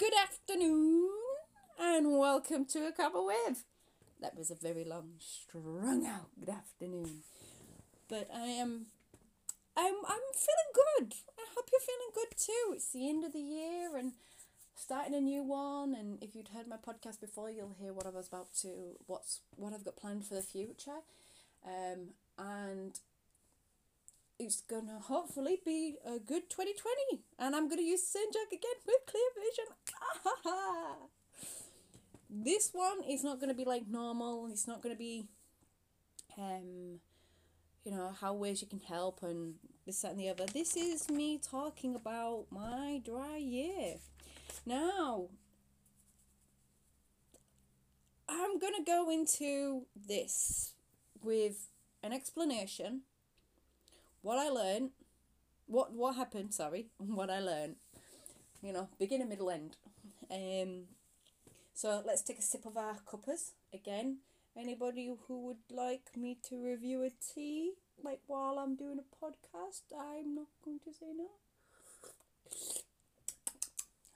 Good afternoon, and welcome to a of with. That was a very long, strung out good afternoon, but I am, I'm, I'm feeling good. I hope you're feeling good too. It's the end of the year and starting a new one. And if you'd heard my podcast before, you'll hear what I was about to, what's what I've got planned for the future, um, and it's gonna hopefully be a good 2020 and i'm gonna use Senjak again with clear vision. This one is not gonna be like normal. It's not gonna be um you know how ways you can help and this that and the other. This is me talking about my dry year. Now i'm gonna go into this with an explanation what I learned, what what happened, sorry, what I learned, you know, beginner, middle, end. Um, so let's take a sip of our cuppers again. Anybody who would like me to review a tea, like while I'm doing a podcast, I'm not going to say no.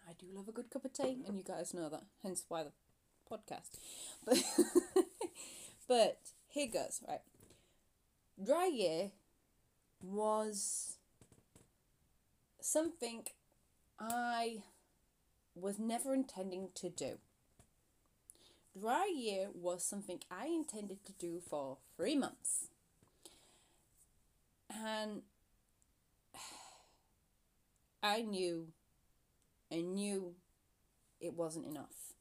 I do love a good cup of tea, and you guys know that, hence why the podcast. But, but here goes, right. Dry year was something I was never intending to do. Dry year was something I intended to do for three months. And I knew, I knew it wasn't enough.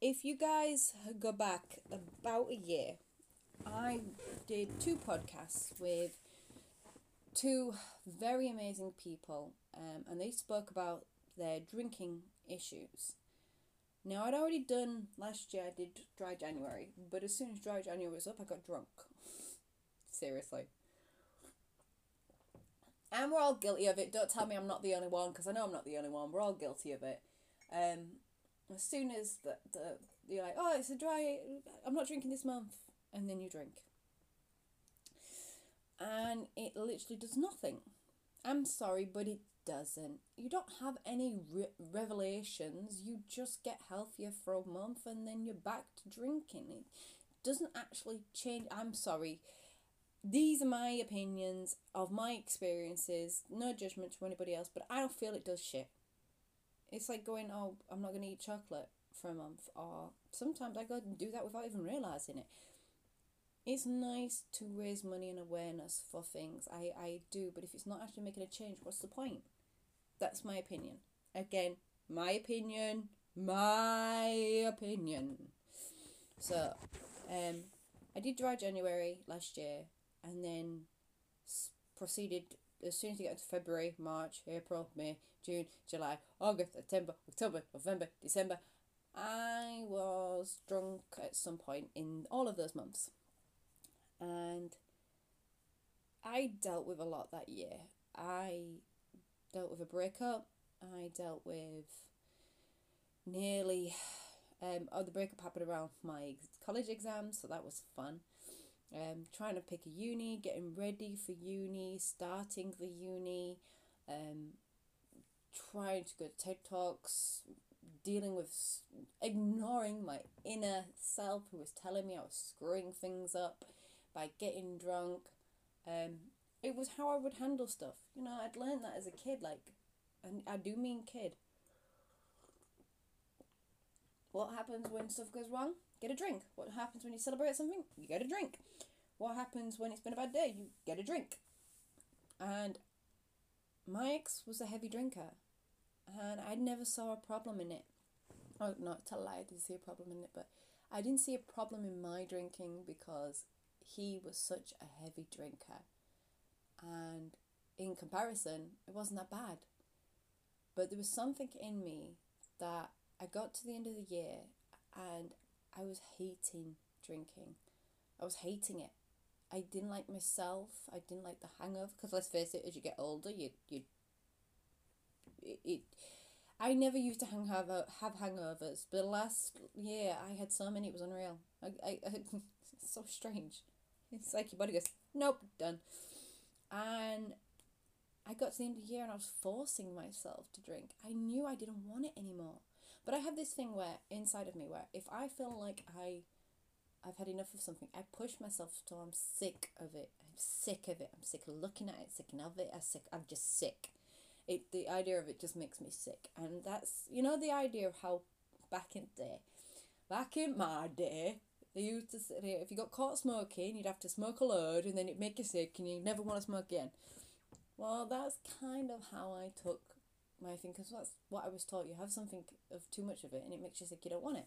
If you guys go back about a year, I did two podcasts with two very amazing people, um, and they spoke about their drinking issues. Now, I'd already done last year, I did dry January, but as soon as dry January was up, I got drunk. Seriously. And we're all guilty of it. Don't tell me I'm not the only one, because I know I'm not the only one. We're all guilty of it. Um, as soon as the, the you're like, oh, it's a dry, I'm not drinking this month and then you drink. And it literally does nothing. I'm sorry, but it doesn't. You don't have any re- revelations. You just get healthier for a month and then you're back to drinking. It doesn't actually change. I'm sorry. These are my opinions of my experiences. No judgment to anybody else, but I don't feel it does shit. It's like going, oh, I'm not going to eat chocolate for a month. Or sometimes I go and do that without even realizing it it's nice to raise money and awareness for things. I, I do, but if it's not actually making a change, what's the point? That's my opinion. Again, my opinion, my opinion. So, um, I did dry January last year and then proceeded as soon as you get into February, March, April, May, June, July, August, September, October, November, December. I was drunk at some point in all of those months and I dealt with a lot that year. I dealt with a breakup. I dealt with nearly. Um, oh, the breakup happened around my college exams, so that was fun. Um, trying to pick a uni, getting ready for uni, starting the uni, um, trying to go to TED Talks, dealing with ignoring my inner self who was telling me I was screwing things up by getting drunk. Um, it was how I would handle stuff. You know, I'd learned that as a kid, like, and I do mean kid. What happens when stuff goes wrong? Get a drink. What happens when you celebrate something? You get a drink. What happens when it's been a bad day? You get a drink. And my ex was a heavy drinker, and I never saw a problem in it. Oh, not to lie, I didn't see a problem in it, but I didn't see a problem in my drinking because he was such a heavy drinker. And in comparison, it wasn't that bad. But there was something in me that I got to the end of the year and I was hating drinking. I was hating it. I didn't like myself. I didn't like the hangover because let's face it, as you get older, you you it, it I never used to hang have have hangovers, but last year I had so many it was unreal. I, I, I so strange. It's like your body goes, nope, done. And I got to the end of the year and I was forcing myself to drink. I knew I didn't want it anymore. But I have this thing where inside of me where if I feel like I I've had enough of something, I push myself till I'm sick of it. I'm sick of it. I'm sick of looking at it, sick of it. I'm sick I'm just sick. It the idea of it just makes me sick. And that's you know the idea of how back in the day back in my day they used to say if you got caught smoking, you'd have to smoke a load and then it'd make you sick and you'd never want to smoke again. Well, that's kind of how I took my thing because that's what I was taught. You have something of too much of it and it makes you sick, you don't want it.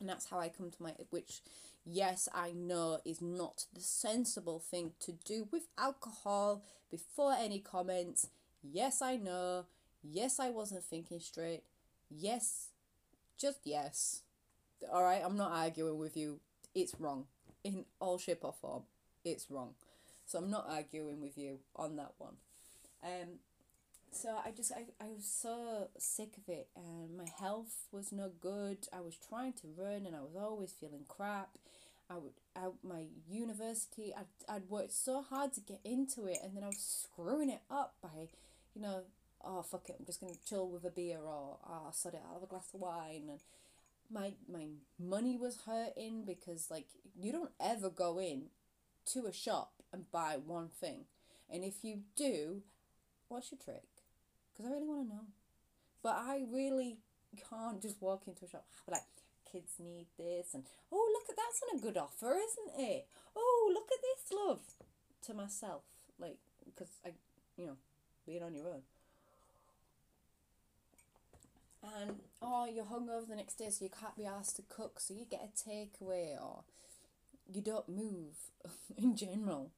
And that's how I come to my, which, yes, I know is not the sensible thing to do with alcohol. Before any comments, yes, I know. Yes, I wasn't thinking straight. Yes, just yes. All right, I'm not arguing with you. It's wrong in all shape or form. It's wrong. So I'm not arguing with you on that one. Um, so I just I, I was so sick of it and my health was no good. I was trying to run and I was always feeling crap. I would out my university I'd, I'd worked so hard to get into it and then I was screwing it up by you know oh fuck it I'm just gonna chill with a beer or oh sod it I'll have a glass of wine and my my money was hurting because like you don't ever go in to a shop and buy one thing. And if you do what's your trick? Because I really want to know. But I really can't just walk into a shop but like kids need this and oh look at that's on a good offer isn't it? Oh look at this love to myself like because I you know being on your own and oh you're hungover the next day so you can't be asked to cook so you get a takeaway or you don't move in general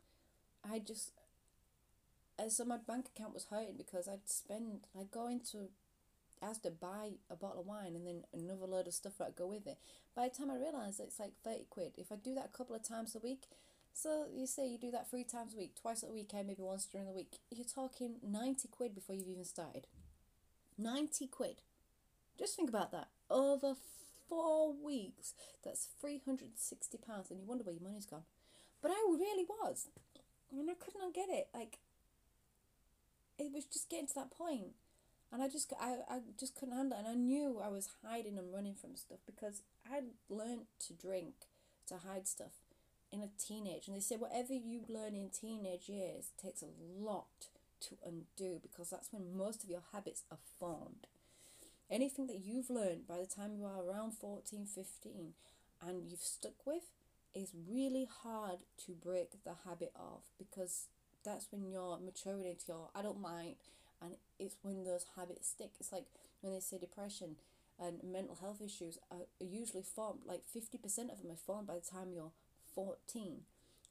I just and so my bank account was hurting because I'd spend I'd go into to buy a bottle of wine and then another load of stuff that go with it. By the time I realised it's like thirty quid. If I do that a couple of times a week, so you say you do that three times a week, twice a weekend, maybe once during the week, you're talking ninety quid before you've even started. Ninety quid. Just think about that. Over four weeks, that's three hundred and sixty pounds, and you wonder where your money's gone. But I really was, and I could not get it. Like it was just getting to that point and I just I, I just couldn't handle it and I knew I was hiding and running from stuff because I'd learned to drink to hide stuff in a teenage and they say whatever you learn in teenage years takes a lot to undo because that's when most of your habits are formed anything that you've learned by the time you are around 14 15 and you've stuck with is really hard to break the habit of because that's when you're maturing into your adult mind and it's when those habits stick. It's like when they say depression and mental health issues are usually formed like 50% of them are formed by the time you're 14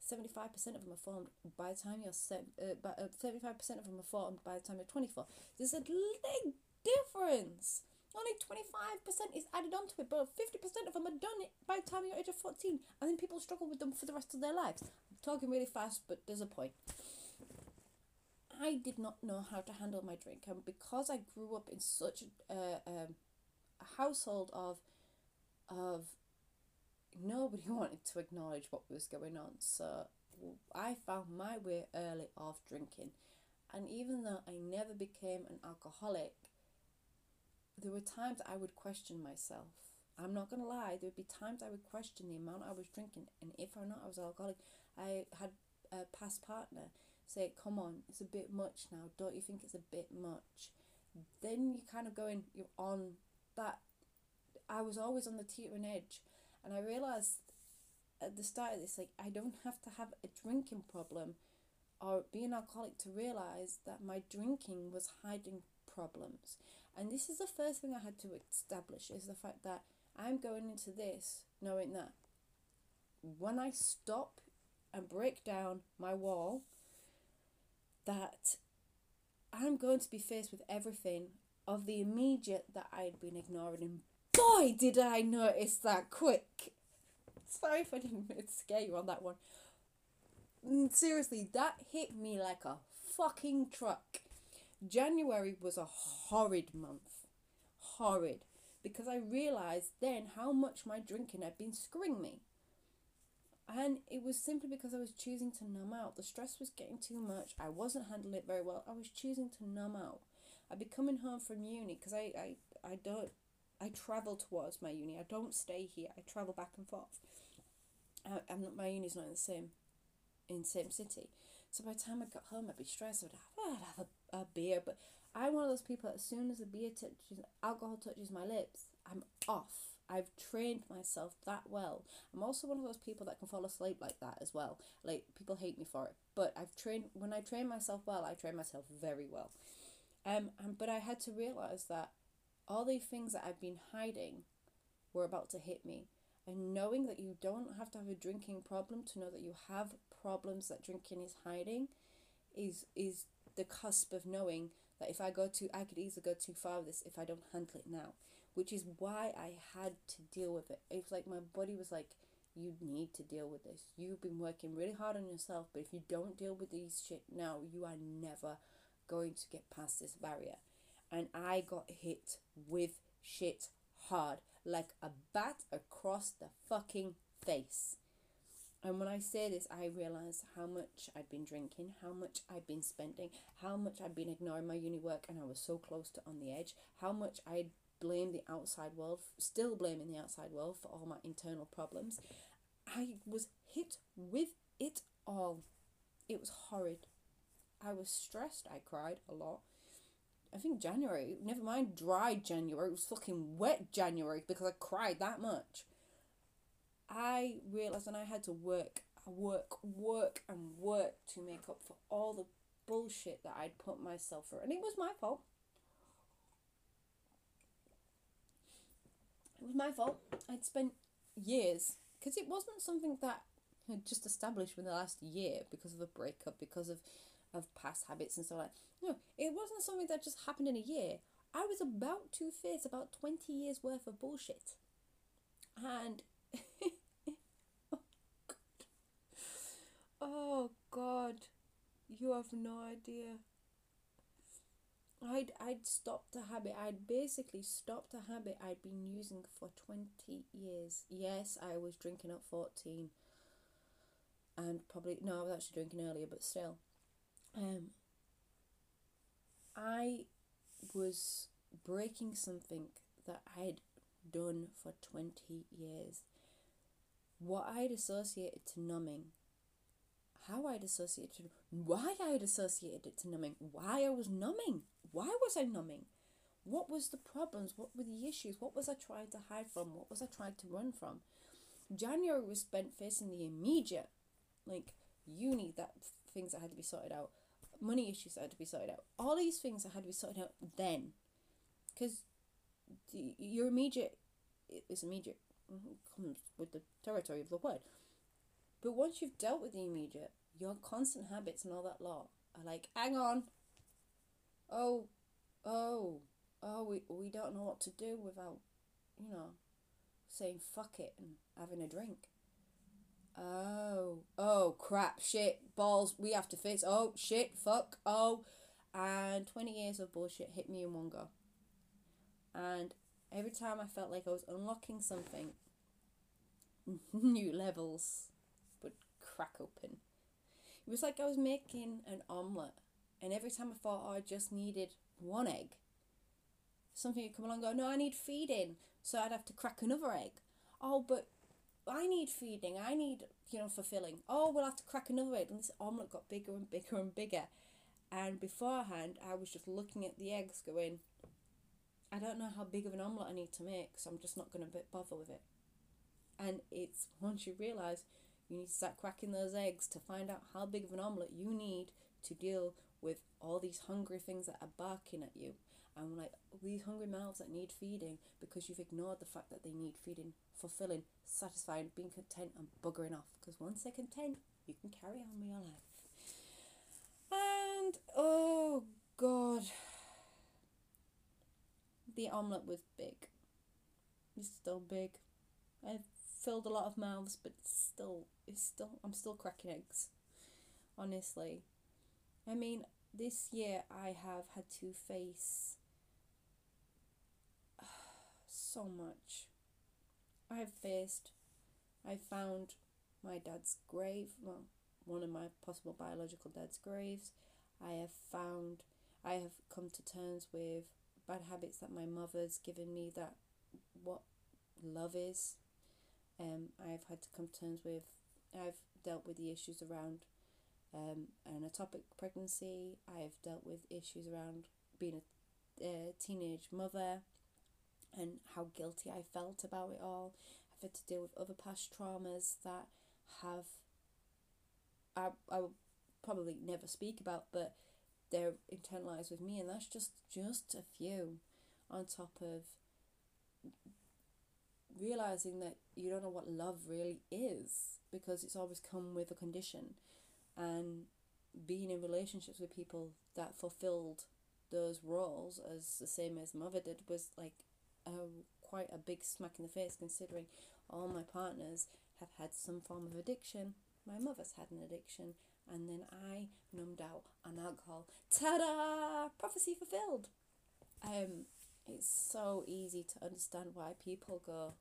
75% of them are formed by the time you're se- uh, by, uh, 75% of them are formed by the time you're 24 there's a big difference. Only 25% is added onto it but 50% of them are done by the time you're age of 14 and then people struggle with them for the rest of their lives. I'm talking really fast but there's a point. I did not know how to handle my drink, and because I grew up in such a, um, a household of of nobody wanted to acknowledge what was going on, so I found my way early of drinking, and even though I never became an alcoholic, there were times I would question myself. I'm not gonna lie, there would be times I would question the amount I was drinking and if or not I was alcoholic. I had a past partner say, come on, it's a bit much now. Don't you think it's a bit much? Then you kind of going, you're on that. I was always on the teetering edge. And I realised at the start of this, like, I don't have to have a drinking problem or be an alcoholic to realise that my drinking was hiding problems. And this is the first thing I had to establish is the fact that I'm going into this knowing that when I stop and break down my wall that I'm going to be faced with everything of the immediate that I'd been ignoring. And boy, did I notice that quick. Sorry if I didn't scare you on that one. Mm, seriously, that hit me like a fucking truck. January was a horrid month. Horrid. Because I realised then how much my drinking had been screwing me. And it was simply because I was choosing to numb out. The stress was getting too much. I wasn't handling it very well. I was choosing to numb out. I'd be coming home from uni because I, I, I don't, I travel towards my uni. I don't stay here. I travel back and forth. I, I'm not, my uni's not in the same, in same city. So by the time I got home, I'd be stressed. I'd have, oh, I'd have a, a beer, but I'm one of those people. As soon as the beer touches, alcohol touches my lips, I'm off. I've trained myself that well. I'm also one of those people that can fall asleep like that as well. Like people hate me for it, but I've trained when I train myself well. I train myself very well. Um, and, but I had to realize that all the things that I've been hiding were about to hit me. And knowing that you don't have to have a drinking problem to know that you have problems that drinking is hiding is is the cusp of knowing that if I go too I could easily go too far with this if I don't handle it now which is why I had to deal with it. It was like my body was like, you need to deal with this. You've been working really hard on yourself, but if you don't deal with these shit now, you are never going to get past this barrier. And I got hit with shit hard, like a bat across the fucking face. And when I say this, I realize how much I'd been drinking, how much I'd been spending, how much I'd been ignoring my uni work, and I was so close to on the edge, how much I'd blame the outside world, still blaming the outside world for all my internal problems. I was hit with it all. It was horrid. I was stressed. I cried a lot. I think January, never mind dry January, it was fucking wet January because I cried that much. I realised and I had to work, work, work, and work to make up for all the bullshit that I'd put myself through. And it was my fault. It was my fault. I'd spent years because it wasn't something that had just established in the last year because of a breakup, because of of past habits and so on. No, it wasn't something that just happened in a year. I was about to face about twenty years worth of bullshit, and oh god, you have no idea. I'd I'd stopped a habit. I'd basically stopped a habit I'd been using for twenty years. Yes, I was drinking at fourteen. And probably no, I was actually drinking earlier, but still. Um I was breaking something that I'd done for 20 years. What I'd associated to numbing how I'd associated why I'd associated it to numbing, why I was numbing, why was I numbing, what was the problems, what were the issues, what was I trying to hide from, what was I trying to run from. January was spent facing the immediate, like uni, that things that had to be sorted out, money issues that had to be sorted out, all these things that had to be sorted out then, because your immediate is immediate mm-hmm, comes with the territory of the word. But once you've dealt with the immediate, your constant habits and all that lot are like, hang on. Oh, oh, oh, we, we don't know what to do without, you know, saying fuck it and having a drink. Oh, oh, crap, shit, balls, we have to fix. Oh, shit, fuck, oh. And 20 years of bullshit hit me in one go. And every time I felt like I was unlocking something, new levels crack open. It was like I was making an omelette, and every time I thought oh, I just needed one egg, something would come along and go, No, I need feeding. So I'd have to crack another egg. Oh, but I need feeding. I need, you know, fulfilling. Oh, we'll have to crack another egg. And this omelette got bigger and bigger and bigger. And beforehand, I was just looking at the eggs going, I don't know how big of an omelette I need to make, so I'm just not going to bother with it. And it's once you realize you need to start cracking those eggs to find out how big of an omelette you need to deal with all these hungry things that are barking at you. And like these hungry mouths that need feeding because you've ignored the fact that they need feeding, fulfilling, satisfying, being content, and buggering off. Because once they're content, you can carry on with your life. And oh god, the omelette was big. It's still big. I've filled a lot of mouths, but still, it's still, I'm still cracking eggs. Honestly, I mean, this year I have had to face so much. I have faced, I found my dad's grave, well, one of my possible biological dad's graves. I have found, I have come to terms with bad habits that my mother's given me that what love is. Um, I've had to come to terms with, I've dealt with the issues around um, an ectopic pregnancy. I've dealt with issues around being a, a teenage mother and how guilty I felt about it all. I've had to deal with other past traumas that have I, I will probably never speak about, but they're internalized with me, and that's just just a few on top of realizing that you don't know what love really is because it's always come with a condition and being in relationships with people that fulfilled those roles as the same as mother did was like a quite a big smack in the face considering all my partners have had some form of addiction my mother's had an addiction and then I numbed out on alcohol. Ta da! Prophecy fulfilled. Um, it's so easy to understand why people go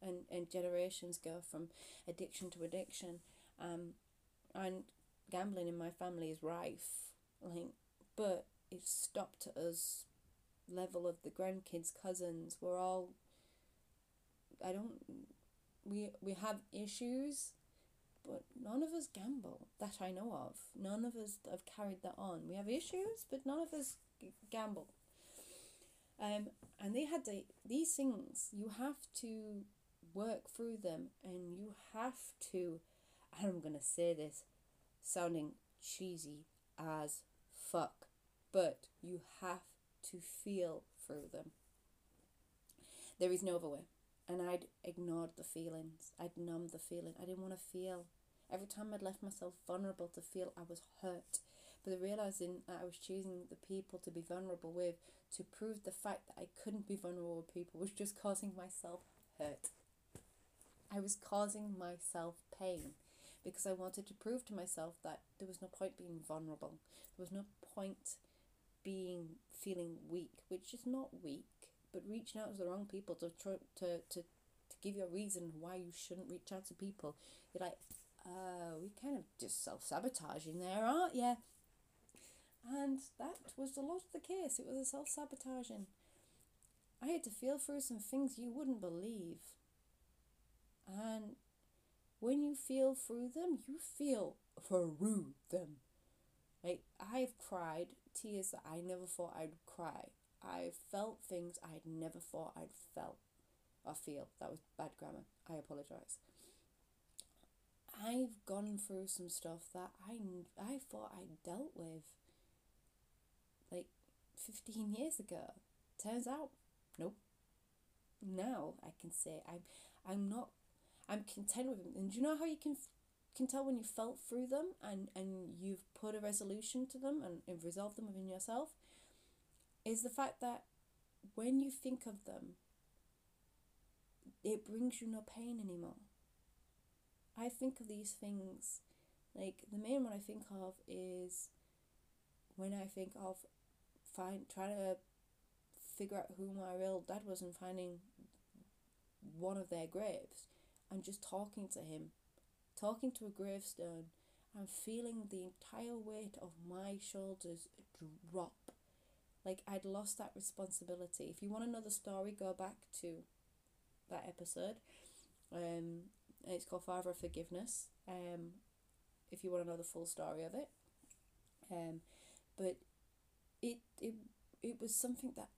and, and generations go from addiction to addiction. Um, and gambling in my family is rife. Like, but it's stopped at us level of the grandkids, cousins. We're all. I don't. We we have issues but none of us gamble that I know of. None of us have carried that on. We have issues, but none of us gamble. Um, and they had the, these things. You have to work through them, and you have to. I'm gonna say this, sounding cheesy as fuck, but you have to feel through them. There is no other way and I'd ignored the feelings. I'd numbed the feeling. I didn't want to feel. Every time I'd left myself vulnerable to feel I was hurt. But realizing that I was choosing the people to be vulnerable with to prove the fact that I couldn't be vulnerable with people was just causing myself hurt. I was causing myself pain because I wanted to prove to myself that there was no point being vulnerable. There was no point being feeling weak, which is not weak but reaching out to the wrong people to try to, to, to give you a reason why you shouldn't reach out to people. You're like, uh, we kind of just self sabotaging there, aren't you? And that was a lot of the case. It was a self sabotaging. I had to feel through some things you wouldn't believe. And when you feel through them, you feel through them. Like I've cried tears that I never thought I'd cry. I felt things I'd never thought I'd felt or feel. That was bad grammar. I apologize. I've gone through some stuff that I, I thought I dealt with 15 years ago. Turns out, nope. Now I can say I'm I'm not I'm content with them. And do you know how you can can tell when you felt through them and, and you've put a resolution to them and, and resolved them within yourself? is the fact that when you think of them, it brings you no pain anymore. I think of these things, like the main one I think of is when I think of find trying to figure out who my real dad was and finding one of their graves and just talking to him, talking to a gravestone and feeling the entire weight of my shoulders drop like I'd lost that responsibility. If you want the story, go back to that episode. Um, it's called Father of Forgiveness. Um, if you want to know the full story of it. Um, but it it it was something that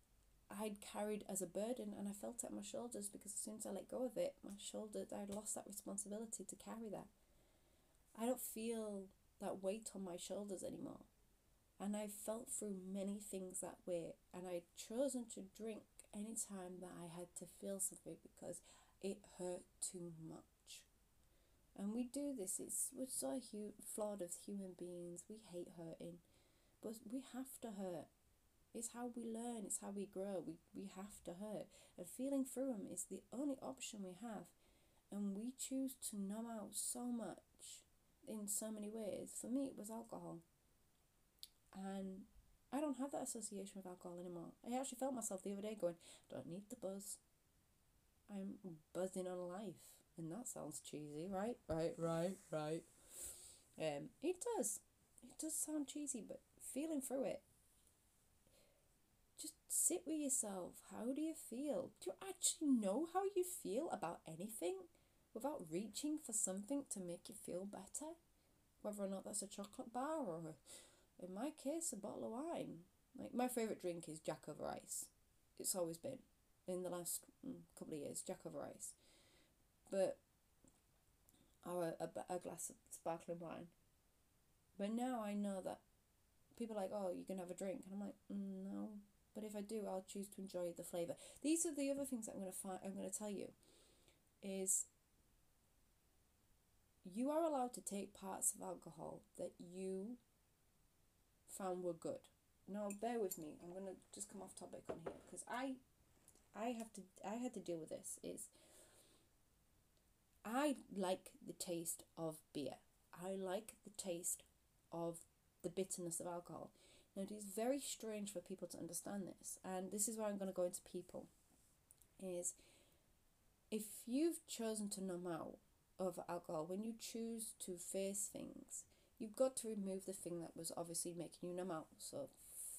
I'd carried as a burden, and I felt it on my shoulders because as soon as I let go of it, my shoulders I'd lost that responsibility to carry that. I don't feel that weight on my shoulders anymore. And I've felt through many things that way, and I'd chosen to drink anytime that I had to feel something because it hurt too much. And we do this, it's we're so hu- flawed as human beings, we hate hurting, but we have to hurt. It's how we learn, it's how we grow. We, we have to hurt. And feeling through them is the only option we have. And we choose to numb out so much in so many ways. For me, it was alcohol and I don't have that association with alcohol anymore. I actually felt myself the other day going, don't need the buzz. I'm buzzing on life. And that sounds cheesy, right? Right, right, right. Um, it does. It does sound cheesy, but feeling through it, just sit with yourself. How do you feel? Do you actually know how you feel about anything without reaching for something to make you feel better? Whether or not that's a chocolate bar or, in my case, a bottle of wine. Like, my favourite drink is Jack over Ice. It's always been in the last mm, couple of years, Jack over Ice. But, or a, a, a glass of sparkling wine. But now I know that people are like, oh, you can have a drink. And I'm like, mm, no. But if I do, I'll choose to enjoy the flavour. These are the other things I'm going to find, I'm to tell you is you are allowed to take parts of alcohol that you found were good. Now, bear with me. I'm going to just come off topic on here because I I have to I had to deal with this is I like the taste of beer. I like the taste of the bitterness of alcohol. Now, it is very strange for people to understand this, and this is where I'm going to go into people. Is if you've chosen to numb out of alcohol, when you choose to face things, you've got to remove the thing that was obviously making you numb out. So,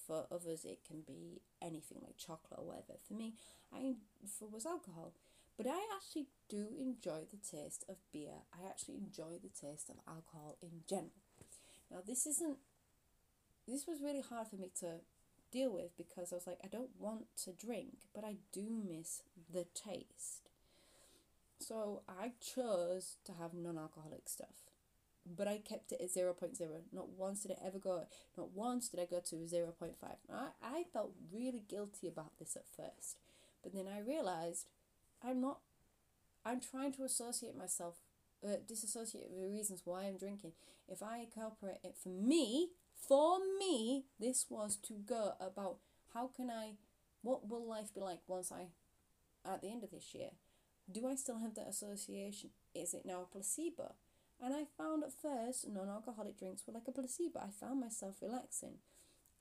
for others, it can be anything like chocolate or whatever. For me, I for was alcohol. But I actually do enjoy the taste of beer. I actually enjoy the taste of alcohol in general. Now, this isn't, this was really hard for me to deal with because I was like, I don't want to drink, but I do miss the taste. So I chose to have non alcoholic stuff, but I kept it at 0.0. Not once did I ever go, not once did I go to 0.5. I, I felt really guilty about this at first, but then I realized I'm not, I'm trying to associate myself uh, disassociate with the reasons why I'm drinking. If I incorporate it for me, for me, this was to go about how can I, what will life be like once I, at the end of this year? Do I still have that association? Is it now a placebo? And I found at first non alcoholic drinks were like a placebo. I found myself relaxing.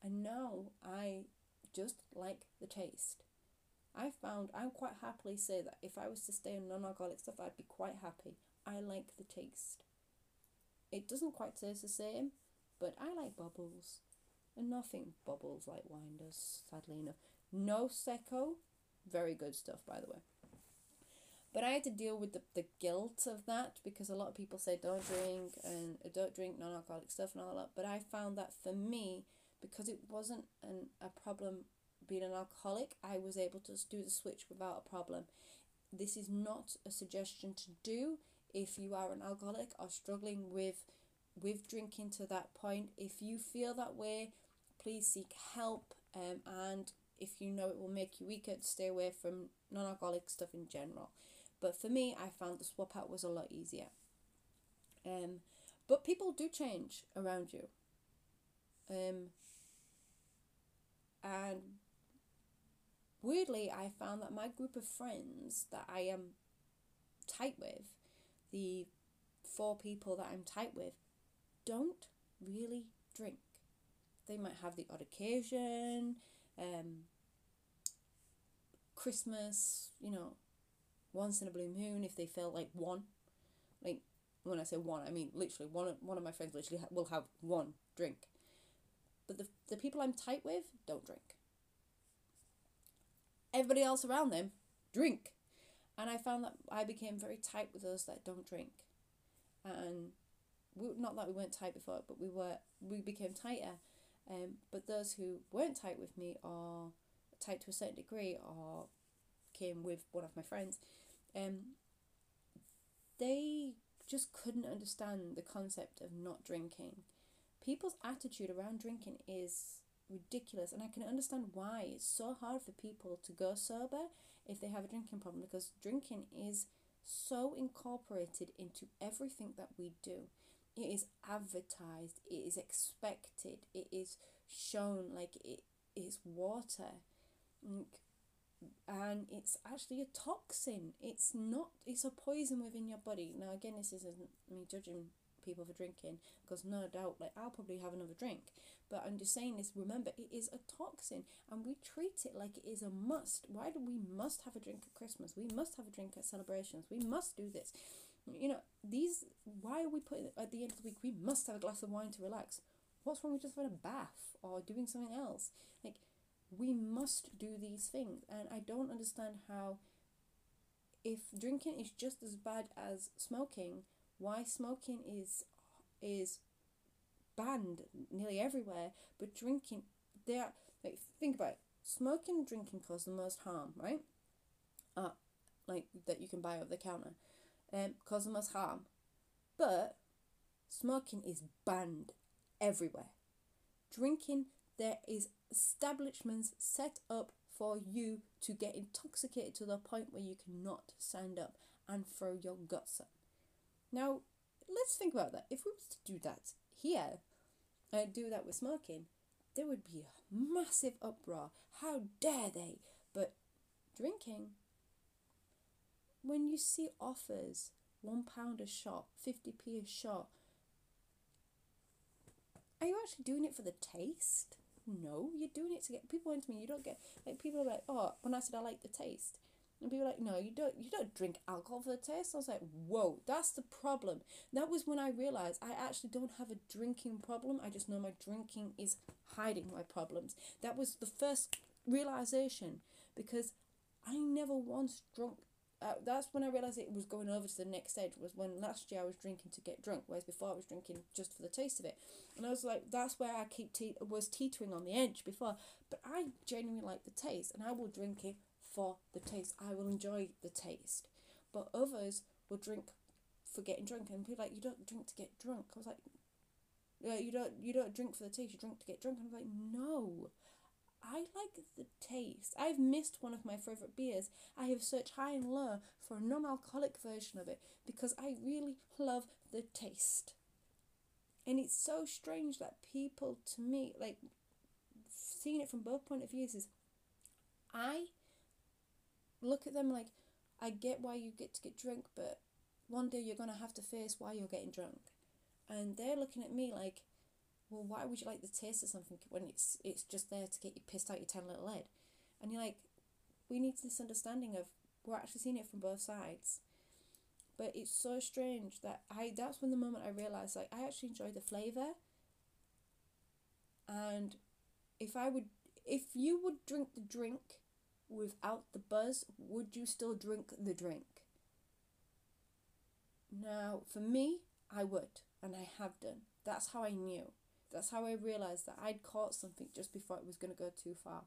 And now I just like the taste. I found I quite happily say that if I was to stay on non alcoholic stuff, I'd be quite happy. I like the taste. It doesn't quite taste the same, but I like bubbles. And nothing bubbles like wine does, sadly enough. Nosecco, very good stuff, by the way. But I had to deal with the, the guilt of that because a lot of people say don't drink and uh, don't drink non alcoholic stuff and all that. But I found that for me, because it wasn't an, a problem being an alcoholic, I was able to do the switch without a problem. This is not a suggestion to do if you are an alcoholic or struggling with with drinking to that point. If you feel that way please seek help um, and if you know it will make you weaker stay away from non-alcoholic stuff in general. But for me i found the swap out was a lot easier. Um, but people do change around you. Um, and weirdly i found that my group of friends that i am tight with the four people that I'm tight with don't really drink. They might have the odd occasion, um, Christmas, you know, once in a blue moon if they feel like one. Like when I say one, I mean literally one. One of my friends literally ha- will have one drink, but the the people I'm tight with don't drink. Everybody else around them drink. And I found that I became very tight with those that don't drink. And we, not that we weren't tight before, but we were we became tighter. Um, but those who weren't tight with me or tight to a certain degree or came with one of my friends, um, they just couldn't understand the concept of not drinking. People's attitude around drinking is ridiculous, and I can understand why it's so hard for people to go sober if they have a drinking problem because drinking is so incorporated into everything that we do. It is advertised, it is expected, it is shown like it is water. And it's actually a toxin. It's not, it's a poison within your body. Now, again, this isn't me judging people for drinking because no doubt, like I'll probably have another drink. But I'm just saying this. Remember, it is a toxin, and we treat it like it is a must. Why do we must have a drink at Christmas? We must have a drink at celebrations. We must do this. You know, these. Why are we putting at the end of the week? We must have a glass of wine to relax. What's wrong with just having a bath or doing something else? Like, we must do these things, and I don't understand how. If drinking is just as bad as smoking, why smoking is is banned nearly everywhere, but drinking, there, like, think about it. Smoking and drinking cause the most harm, right? Uh, like, that you can buy over the counter, um, the most harm. But smoking is banned everywhere. Drinking, there is establishments set up for you to get intoxicated to the point where you cannot stand up and throw your guts up. Now, let's think about that. If we was to do that here, and do that with smoking, there would be a massive uproar. How dare they? But drinking, when you see offers, one pound a shot, 50p a shot, are you actually doing it for the taste? No, you're doing it to get people into me. You don't get like people are like, oh, when I said I like the taste, and people are like, no, you don't you don't drink alcohol for the taste. I was like, whoa, that's the problem. That was when I realized I actually don't have a drinking problem. I just know my drinking is hiding my problems. That was the first realization because I never once drunk. Uh, that's when I realized it was going over to the next stage. Was when last year I was drinking to get drunk, whereas before I was drinking just for the taste of it. And I was like, that's where I keep te- was teetering on the edge before. But I genuinely like the taste, and I will drink it for the taste. I will enjoy the taste. But others will drink for getting drunk and people like, you don't drink to get drunk. I was like, yeah, you don't you don't drink for the taste, you drink to get drunk. And I'm like, no. I like the taste. I've missed one of my favourite beers. I have searched high and low for a non alcoholic version of it because I really love the taste. And it's so strange that people, to me, like seeing it from both point of views, is I look at them like, I get why you get to get drunk, but one day you're going to have to face why you're getting drunk. And they're looking at me like, well, why would you like the taste of something when it's it's just there to get you pissed out your ten little head? And you're like, we need this understanding of we're actually seeing it from both sides. But it's so strange that I that's when the moment I realized like I actually enjoy the flavor. And if I would if you would drink the drink without the buzz, would you still drink the drink? Now, for me, I would, and I have done. That's how I knew. That's how I realized that I'd caught something just before it was going to go too far.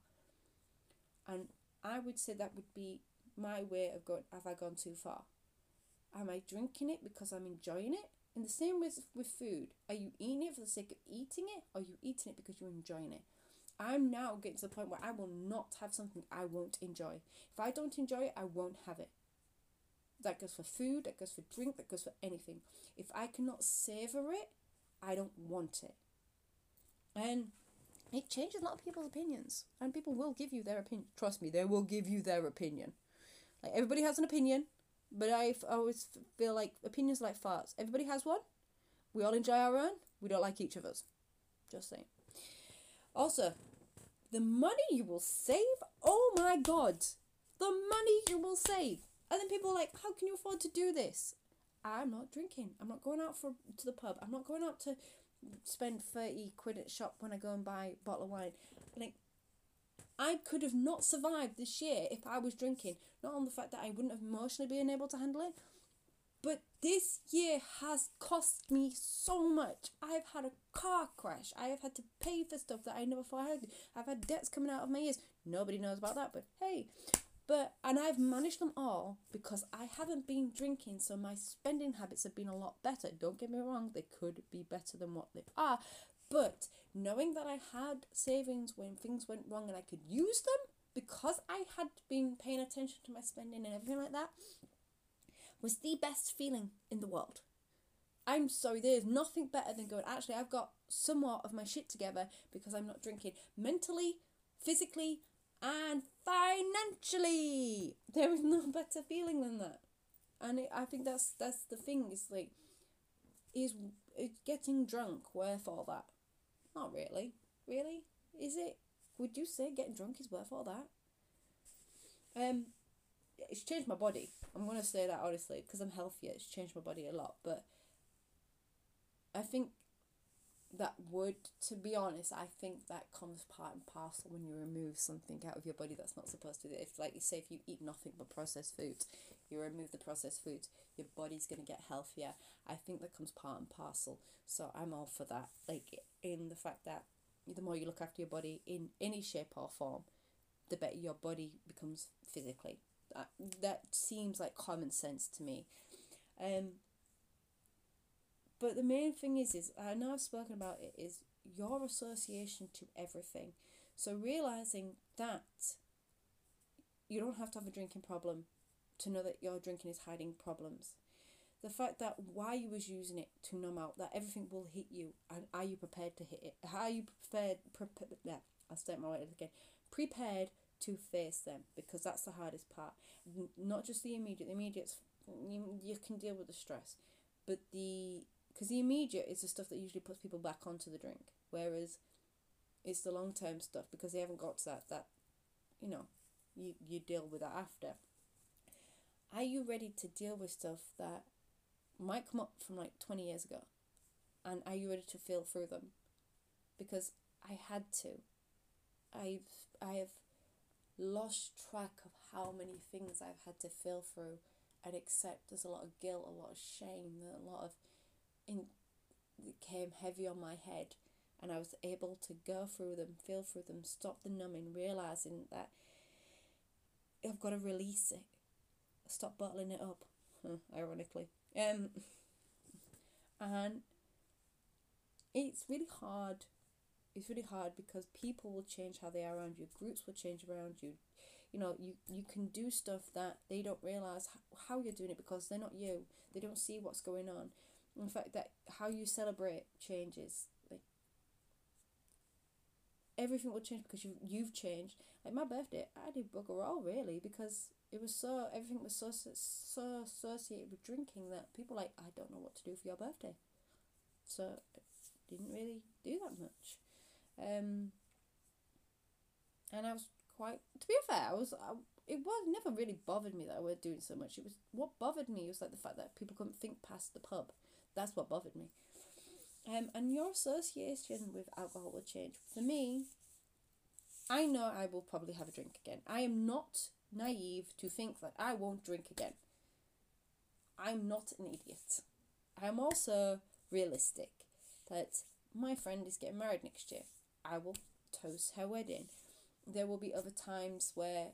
And I would say that would be my way of going, have I gone too far? Am I drinking it because I'm enjoying it? In the same way with food, are you eating it for the sake of eating it, or are you eating it because you're enjoying it? I'm now getting to the point where I will not have something I won't enjoy. If I don't enjoy it, I won't have it. That goes for food, that goes for drink, that goes for anything. If I cannot savor it, I don't want it. And it changes a lot of people's opinions. And people will give you their opinion. Trust me, they will give you their opinion. Like everybody has an opinion, but I always feel like opinions like farts. Everybody has one. We all enjoy our own. We don't like each of us. Just saying. Also, the money you will save. Oh my god, the money you will save. And then people are like, how can you afford to do this? I'm not drinking. I'm not going out for to the pub. I'm not going out to spend 30 quid at shop when I go and buy a bottle of wine. Like, I could have not survived this year if I was drinking. Not on the fact that I wouldn't have emotionally been able to handle it, but this year has cost me so much. I've had a car crash. I have had to pay for stuff that I never thought I had. I've had debts coming out of my ears. Nobody knows about that, but hey. But and I've managed them all because I haven't been drinking, so my spending habits have been a lot better. Don't get me wrong, they could be better than what they are. But knowing that I had savings when things went wrong and I could use them because I had been paying attention to my spending and everything like that, was the best feeling in the world. I'm sorry, there's nothing better than going, actually, I've got somewhat of my shit together because I'm not drinking mentally, physically, and financially. There is no better feeling than that. And it, I think that's that's the thing. Is like, is is getting drunk worth all that? Not really. Really? Is it? Would you say getting drunk is worth all that? Um, it's changed my body. I'm gonna say that honestly because I'm healthier. It's changed my body a lot, but I think that would, to be honest, I think that comes part and parcel when you remove something out of your body that's not supposed to. If, like you say, if you eat nothing but processed foods, you remove the processed foods, your body's gonna get healthier. I think that comes part and parcel. So I'm all for that. Like in the fact that the more you look after your body in any shape or form, the better your body becomes physically. That that seems like common sense to me. Um, but the main thing is, is I know I've spoken about it, is your association to everything. So realizing that you don't have to have a drinking problem to know that your drinking is hiding problems. The fact that why you was using it to numb out, that everything will hit you, and are you prepared to hit it? How are you prepared? Prepared? Yeah, I'll state my words again. Prepared to face them because that's the hardest part. Not just the immediate. The immediate, you, you can deal with the stress, but the because the immediate is the stuff that usually puts people back onto the drink, whereas it's the long term stuff because they haven't got to that that you know you you deal with that after. Are you ready to deal with stuff that might come up from like 20 years ago? And are you ready to feel through them? Because I had to. I've I have lost track of how many things I've had to feel through and accept. There's a lot of guilt, a lot of shame, a lot of in came heavy on my head and I was able to go through them, feel through them, stop the numbing, realizing that I've got to release it, stop bottling it up, ironically. Um, and it's really hard. It's really hard because people will change how they are around you. Groups will change around you. You know, you, you can do stuff that they don't realize how you're doing it because they're not you. They don't see what's going on in fact that how you celebrate changes like everything will change because you you've changed like my birthday i did bugger all really because it was so everything was so so associated with drinking that people like i don't know what to do for your birthday so I didn't really do that much um and i was quite to be fair i was I, it was never really bothered me that I was doing so much. It was what bothered me was like the fact that people couldn't think past the pub. That's what bothered me. Um, and your association with alcohol will change. For me, I know I will probably have a drink again. I am not naive to think that I won't drink again. I'm not an idiot. I'm also realistic that my friend is getting married next year. I will toast her wedding. There will be other times where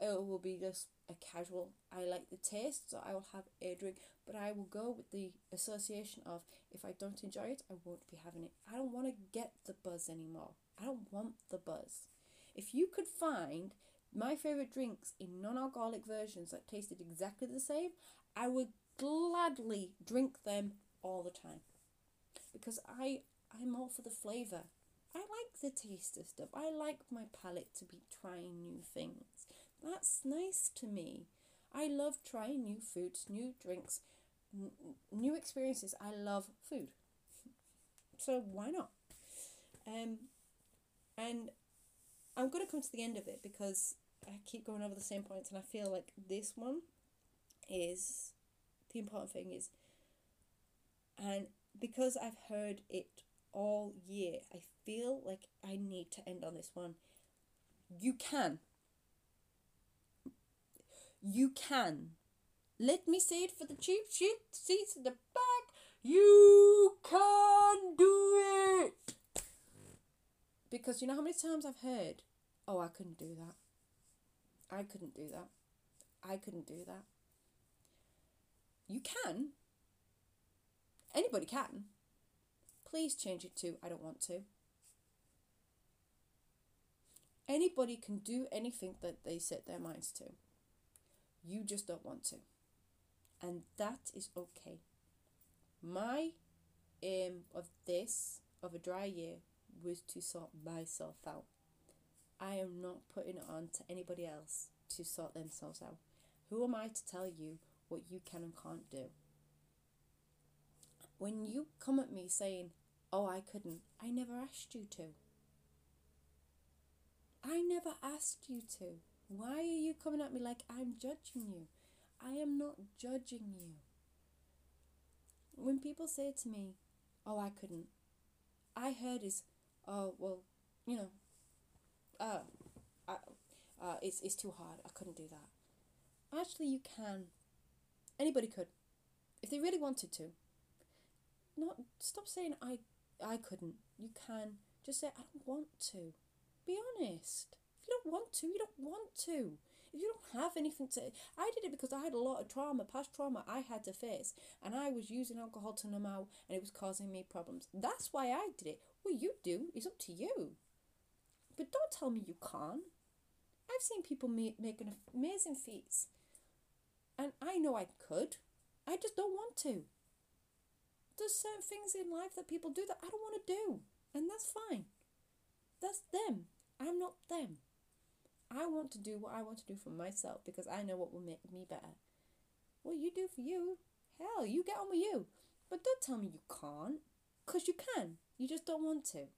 it will be just a casual, I like the taste, so I will have a drink, but I will go with the association of if I don't enjoy it, I won't be having it. I don't want to get the buzz anymore. I don't want the buzz. If you could find my favorite drinks in non alcoholic versions that tasted exactly the same, I would gladly drink them all the time because I I'm all for the flavor. I like the taste of stuff. I like my palate to be trying new things. That's nice to me. I love trying new foods, new drinks, new experiences. I love food. So why not? Um, and I'm going to come to the end of it because I keep going over the same points and I feel like this one is the important thing is and because I've heard it all year, I feel like I need to end on this one. You can you can. Let me say it for the cheap shit seats in the back. You can do it. Because you know how many times I've heard, oh, I couldn't do that. I couldn't do that. I couldn't do that. You can. Anybody can. Please change it to I don't want to. Anybody can do anything that they set their minds to. You just don't want to. And that is okay. My aim of this, of a dry year, was to sort myself out. I am not putting it on to anybody else to sort themselves out. Who am I to tell you what you can and can't do? when you come at me saying, Oh, I couldn't, I never asked you to. I never asked you to. Why are you coming at me like I'm judging you? I am not judging you. When people say to me, Oh, I couldn't, I heard is, Oh, well, you know, uh, I, uh, it's, it's too hard. I couldn't do that. Actually, you can. Anybody could. If they really wanted to. Not stop saying I I couldn't. You can. Just say I don't want to. Be honest. If you don't want to, you don't want to. If you don't have anything to I did it because I had a lot of trauma, past trauma I had to face, and I was using alcohol to numb out and it was causing me problems. That's why I did it. What you do is up to you. But don't tell me you can't. I've seen people make, making amazing feats. And I know I could. I just don't want to. There's certain things in life that people do that I don't want to do. And that's fine. That's them. I'm not them. I want to do what I want to do for myself because I know what will make me better. What you do for you, hell, you get on with you. But don't tell me you can't, because you can. You just don't want to.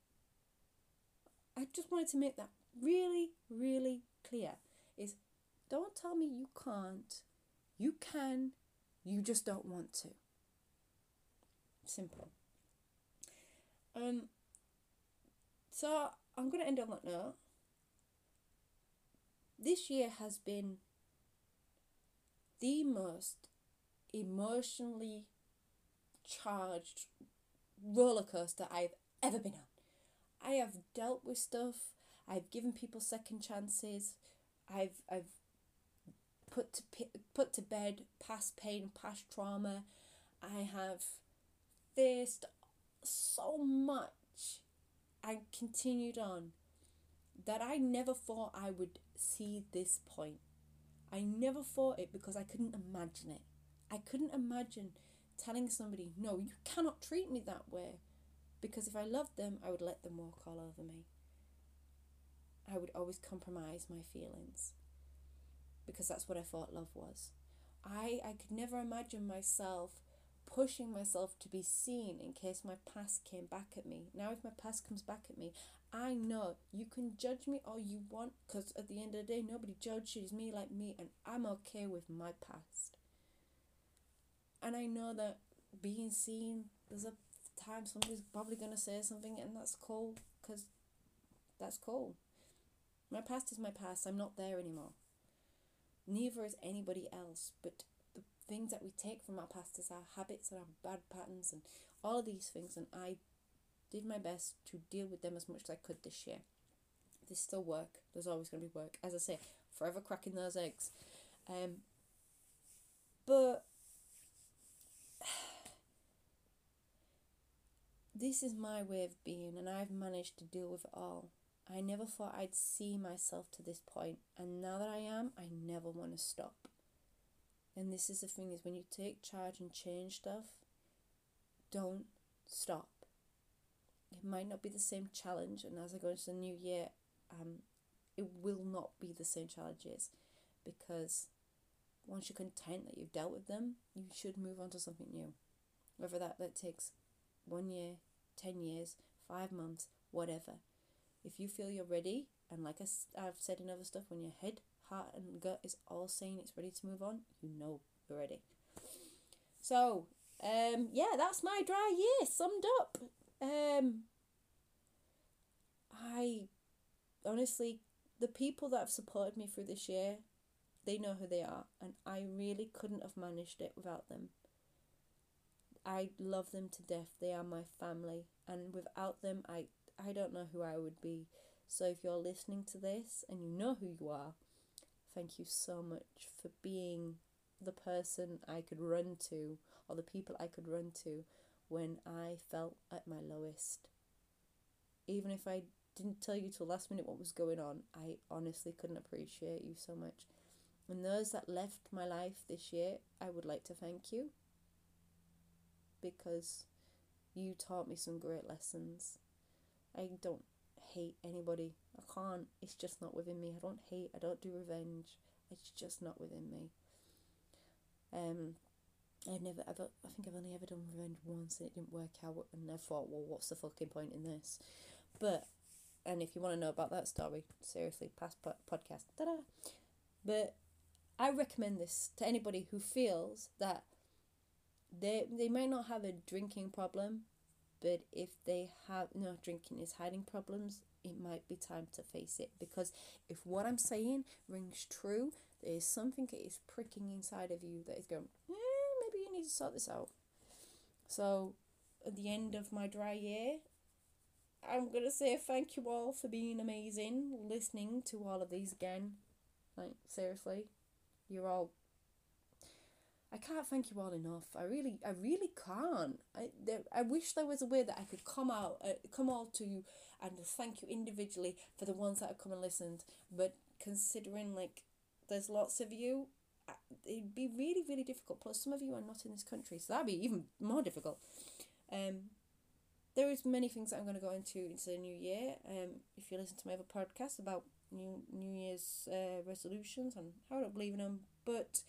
I just wanted to make that really, really clear. Is don't tell me you can't. You can. You just don't want to. Simple. Um. So I'm gonna end on that note. This year has been the most emotionally charged roller coaster I've ever been on. I have dealt with stuff. I've given people second chances. I've I've put to put to bed past pain, past trauma. I have faced so much and continued on that I never thought I would see this point. I never thought it because I couldn't imagine it. I couldn't imagine telling somebody, no, you cannot treat me that way. Because if I loved them, I would let them walk all over me. I would always compromise my feelings because that's what I thought love was. I, I could never imagine myself pushing myself to be seen in case my past came back at me. Now, if my past comes back at me, I know you can judge me all you want because at the end of the day, nobody judges me like me, and I'm okay with my past. And I know that being seen, there's a time somebody's probably going to say something, and that's cool because that's cool. My past is my past. I'm not there anymore. Neither is anybody else. But the things that we take from our past is our habits and our bad patterns and all of these things. And I did my best to deal with them as much as I could this year. There's still work. There's always going to be work. As I say, forever cracking those eggs. Um, but this is my way of being, and I've managed to deal with it all. I never thought I'd see myself to this point, and now that I am, I never want to stop. And this is the thing: is when you take charge and change stuff, don't stop. It might not be the same challenge, and as I go into the new year, um, it will not be the same challenges, because once you're content that you've dealt with them, you should move on to something new. Whether that that takes one year, ten years, five months, whatever if you feel you're ready, and like I've said in other stuff, when your head, heart, and gut is all saying it's ready to move on, you know you're ready. So, um, yeah, that's my dry year summed up. Um, I honestly, the people that have supported me through this year, they know who they are, and I really couldn't have managed it without them. I love them to death. They are my family, and without them, I I don't know who I would be. So if you're listening to this and you know who you are, thank you so much for being the person I could run to or the people I could run to when I felt at my lowest. Even if I didn't tell you till last minute what was going on, I honestly couldn't appreciate you so much. And those that left my life this year, I would like to thank you because you taught me some great lessons. I don't hate anybody. I can't. It's just not within me. I don't hate. I don't do revenge. It's just not within me. Um, I never ever. I think I've only ever done revenge once, and it didn't work out. And I thought, well, what's the fucking point in this? But, and if you want to know about that story, seriously, past po- podcast. Ta-da! But I recommend this to anybody who feels that they they might not have a drinking problem, but if they have no drinking is hiding problems, it might be time to face it because if what I'm saying rings true, there is something that is pricking inside of you that is going, you need to sort this out. So, at the end of my dry year, I'm gonna say thank you all for being amazing, listening to all of these again. Like seriously, you're all. I can't thank you all enough. I really, I really can't. I there, I wish there was a way that I could come out, uh, come all to you, and thank you individually for the ones that have come and listened. But considering like there's lots of you, it'd be really, really difficult. Plus, some of you are not in this country, so that'd be even more difficult. Um, there is many things that I'm going to go into into the new year. Um, if you listen to my other podcast about new New Year's uh, resolutions and how I don't believe in them, but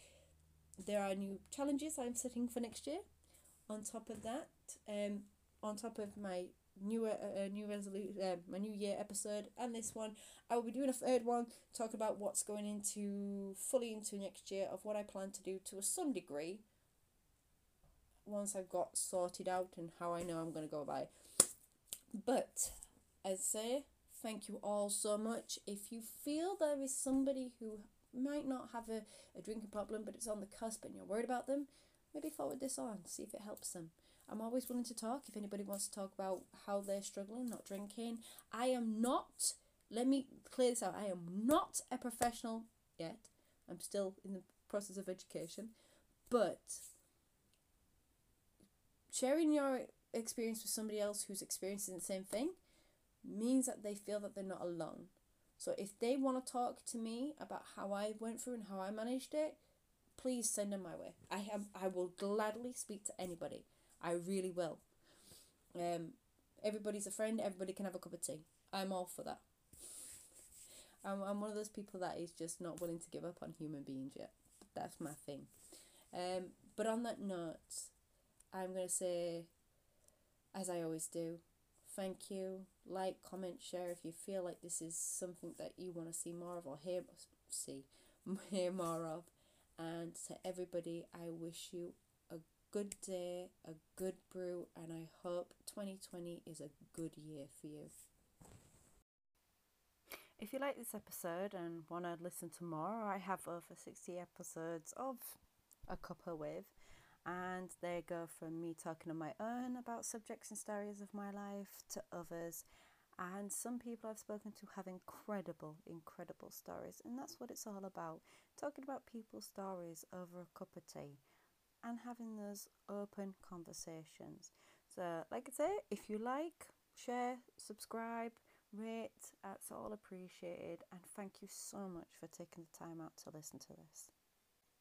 there are new challenges I'm setting for next year. On top of that, um, on top of my new uh, uh, new resolution, uh, my new year episode, and this one, I will be doing a third one talking about what's going into fully into next year of what I plan to do to a some degree. Once I've got sorted out and how I know I'm going to go it. But I say thank you all so much. If you feel there is somebody who might not have a, a drinking problem but it's on the cusp and you're worried about them, maybe forward this on, see if it helps them. I'm always willing to talk if anybody wants to talk about how they're struggling, not drinking. I am not, let me clear this out, I am not a professional yet. I'm still in the process of education. But sharing your experience with somebody else who's experiencing the same thing means that they feel that they're not alone. So if they want to talk to me about how I went through and how I managed it, please send them my way. I have I will gladly speak to anybody. I really will. Um, everybody's a friend. Everybody can have a cup of tea. I'm all for that. I'm, I'm one of those people that is just not willing to give up on human beings yet. That's my thing. Um, but on that note, I'm going to say, as I always do, thank you. Like, comment, share if you feel like this is something that you want to see more of or hear, see, hear more of. And to everybody, I wish you good day, a good brew, and I hope 2020 is a good year for you. If you like this episode and want to listen to more, I have over 60 episodes of A Cuppa With, and they go from me talking on my own about subjects and stories of my life to others. And some people I've spoken to have incredible, incredible stories, and that's what it's all about talking about people's stories over a cup of tea and having those open conversations. So, like I say, if you like, share, subscribe, rate, that's all appreciated. And thank you so much for taking the time out to listen to this.